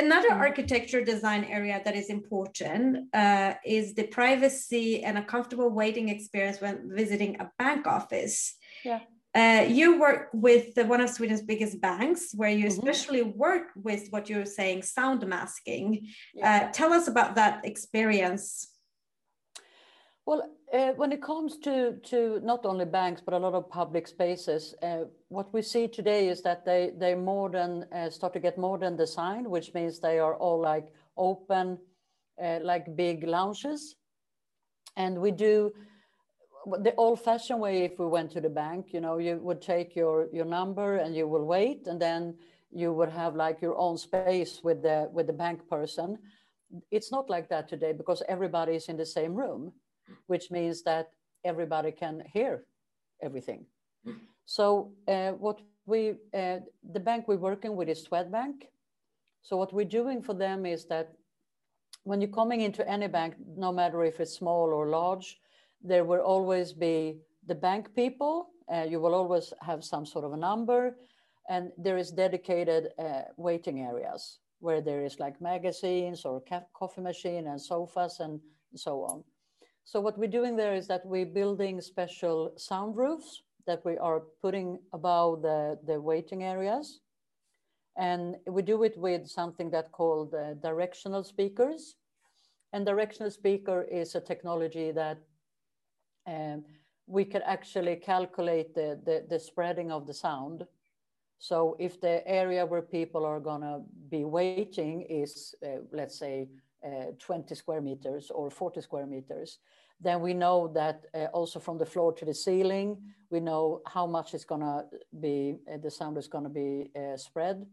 Another mm. architecture design area that is important uh, is the privacy and a comfortable waiting experience when visiting a bank office. Yeah. Uh, you work with one of Sweden's biggest banks, where you mm-hmm. especially work with what you're saying, sound masking. Yeah. Uh, tell us about that experience. Well, uh, when it comes to, to not only banks, but a lot of public spaces, uh, what we see today is that they, they modern, uh, start to get modern design, which means they are all like open, uh, like big lounges. And we do the old fashioned way, if we went to the bank, you know, you would take your, your number and you will wait, and then you would have like your own space with the, with the bank person. It's not like that today because everybody is in the same room, which means that everybody can hear everything. So uh, what we, uh, the bank we're working with is Swedbank. So what we're doing for them is that when you're coming into any bank, no matter if it's small or large, there will always be the bank people. Uh, you will always have some sort of a number, and there is dedicated uh, waiting areas where there is like magazines or coffee machine and sofas and so on. So what we're doing there is that we're building special sound roofs that we are putting above the, the waiting areas. And we do it with something that called uh, directional speakers. And directional speaker is a technology that um, we could actually calculate the, the, the, spreading of the sound. So if the area where people are gonna be waiting is, uh, let's say, uh, 20 square meters or 40 square meters, then we know that uh, also from the floor to the ceiling, we know how much it's gonna be, uh, the sound is gonna be uh, spread.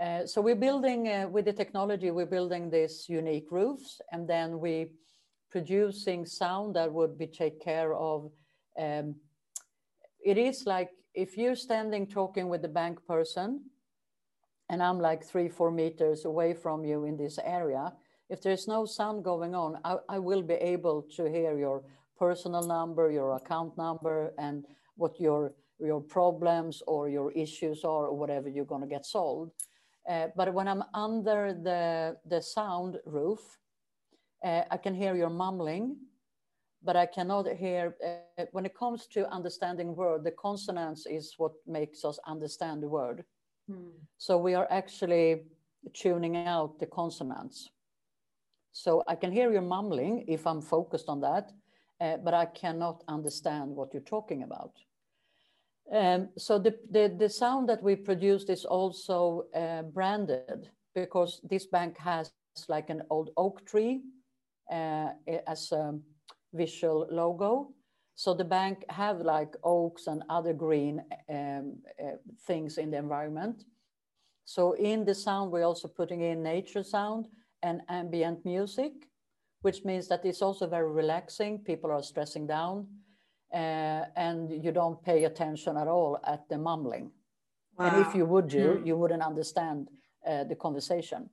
Uh, so we're building, with the technology, we're building these unique roofs and then we producing sound that would be take care of. Um, it is like if you're standing talking with the bank person and I'm like three, four meters away from you in this area, if there's no sound going on, I, I will be able to hear your personal number, your account number, and what your your problems or your issues are, or whatever you're going to get solved. Uh, but when I'm under the the sound roof, uh, I can hear your mumbling, but I cannot hear, uh, when it comes to understanding word, the consonants is what makes us understand the word. Hmm. So we are actually tuning out the consonants. So I can hear you mumbling if I'm focused on that, uh, but I cannot understand what you're talking about. Um, so the, the, the, sound that we produced is also uh, branded because this bank has like an old oak tree uh, as a visual logo. So the bank have like oaks and other green um, uh, things in the environment. So in the sound, we're also putting in nature sound and ambient music, which means that it's also very relaxing. People are stressing down uh, and you don't pay attention at all at the mumbling. Wow. And if you would do, mm. you wouldn't understand uh, the conversation.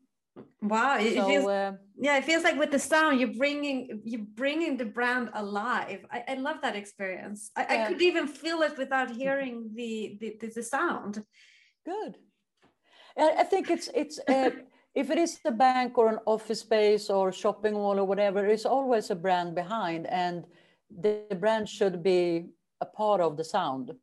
Wow, it, so, feels, uh, yeah, it feels like with the sound you're bringing you're bringing the brand alive. I, I love that experience. I, yeah. I, could even feel it without hearing the the, the, the sound. Good. I think it's it's uh, if it is a bank or an office space or shopping mall or whatever, there's always a brand behind, and the, the brand should be a part of the sound,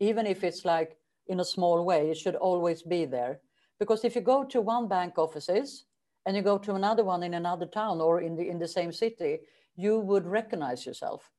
even if it's like in a small way. It should always be there because if you go to one bank offices and you go to another one in another town or in the in the same city, you would recognize yourself.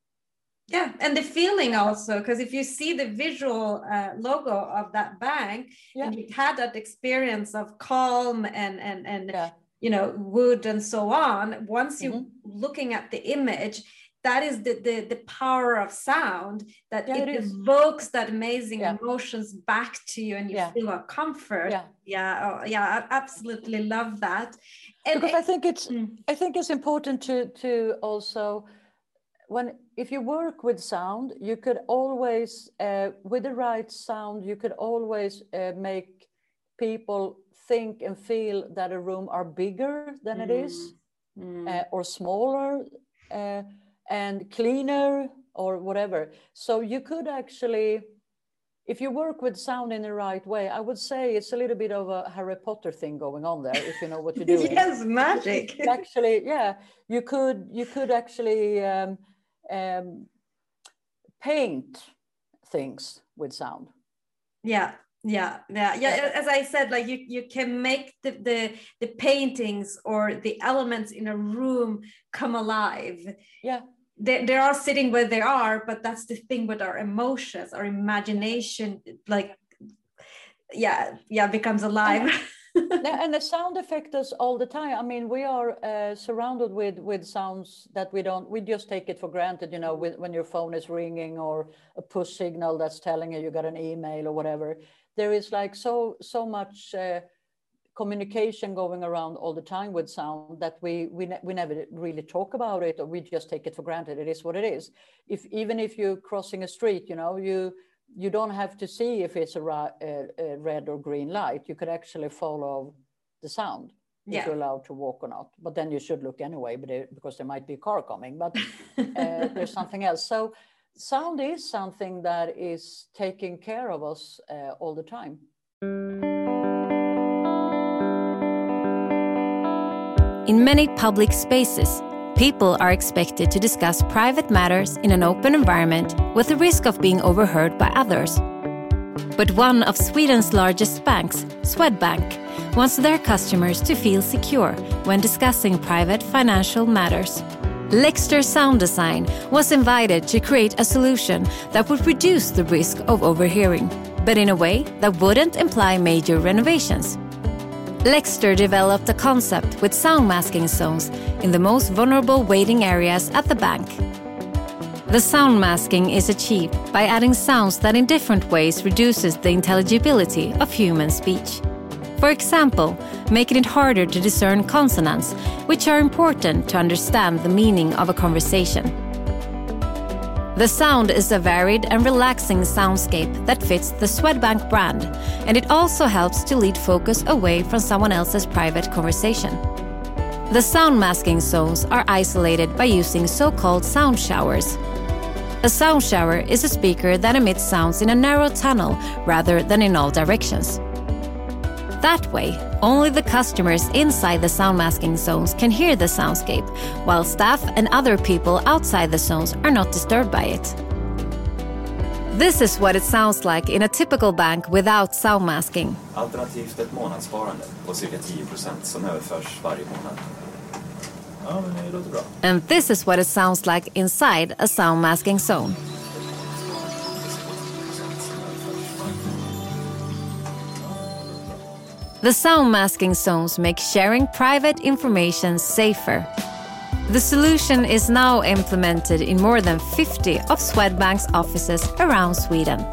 Yeah, and the feeling also, because if you see the visual uh, logo of that bank, yeah. and you had that experience of calm and and and yeah. you know wood and so on. Once you mm-hmm. looking at the image, that is the, the, the power of sound that yeah, it, it evokes that amazing emotions back to you and you feel a comfort yeah yeah oh, yeah i absolutely love that and because i think it's mm. i think it's important to to also when if you work with sound you could always uh, with the right sound you could always uh, make people think and feel that a room are bigger than mm. it is mm. uh, or smaller uh, and cleaner or whatever. So you could actually if you work with sound in the right way, I would say it's a little bit of a Harry Potter thing going on there, if you know what you're doing. yes, magic. actually, yeah, you could you could actually um, um, paint things with sound. Yeah, yeah, yeah, yeah. As I said, like you you can make the the the paintings or the elements in a room come alive. Yeah they, they are sitting where they are but that's the thing with our emotions our imagination like yeah yeah becomes alive and the sound affect us all the time. I mean we are uh, surrounded with with sounds that we don't we just take it for granted you know with, when your phone is ringing or a push signal that's telling you you got an email or whatever. There is like so so much uh, communication going around all the time with sound that we we, ne we never really talk about it or we just take it for granted. It is what it is. If even if you're crossing a street you know you you don't have to see if it's a, a, a red or green light. You could actually follow the sound yeah. if you're allowed to walk or not. But then you should look anyway but it, because there might be a car coming but uh, there's something else. So sound is something that is taking care of us uh, all the time. In many public spaces, people are expected to discuss private matters in an open environment with the risk of being overheard by others. But one of Sweden's largest banks, Swedbank, wants their customers to feel secure when discussing private financial matters. Lexter Sound Design was invited to create a solution that would reduce the risk of overhearing, but in a way that wouldn't imply major renovations. Lexter developed a concept with sound masking zones in the most vulnerable waiting areas at the bank. The sound masking is achieved by adding sounds that in different ways reduces the intelligibility of human speech. For example, making it harder to discern consonants, which are important to understand the meaning of a conversation. The sound is a varied and relaxing soundscape that fits the Swedbank brand, and it also helps to lead focus away from someone else's private conversation. The sound masking zones are isolated by using so called sound showers. A sound shower is a speaker that emits sounds in a narrow tunnel rather than in all directions. That way, only the customers inside the sound masking zones can hear the soundscape, while staff and other people outside the zones are not disturbed by it. This is what it sounds like in a typical bank without sound masking. Alternativt ett månadssparande på cirka 10 som överförs varje månad. Ja, men det låter bra. And this is what it sounds like inside a sound masking zone. The sound masking zones make sharing private information safer. The solution is now implemented in more than 50 of Swedbank's offices around Sweden.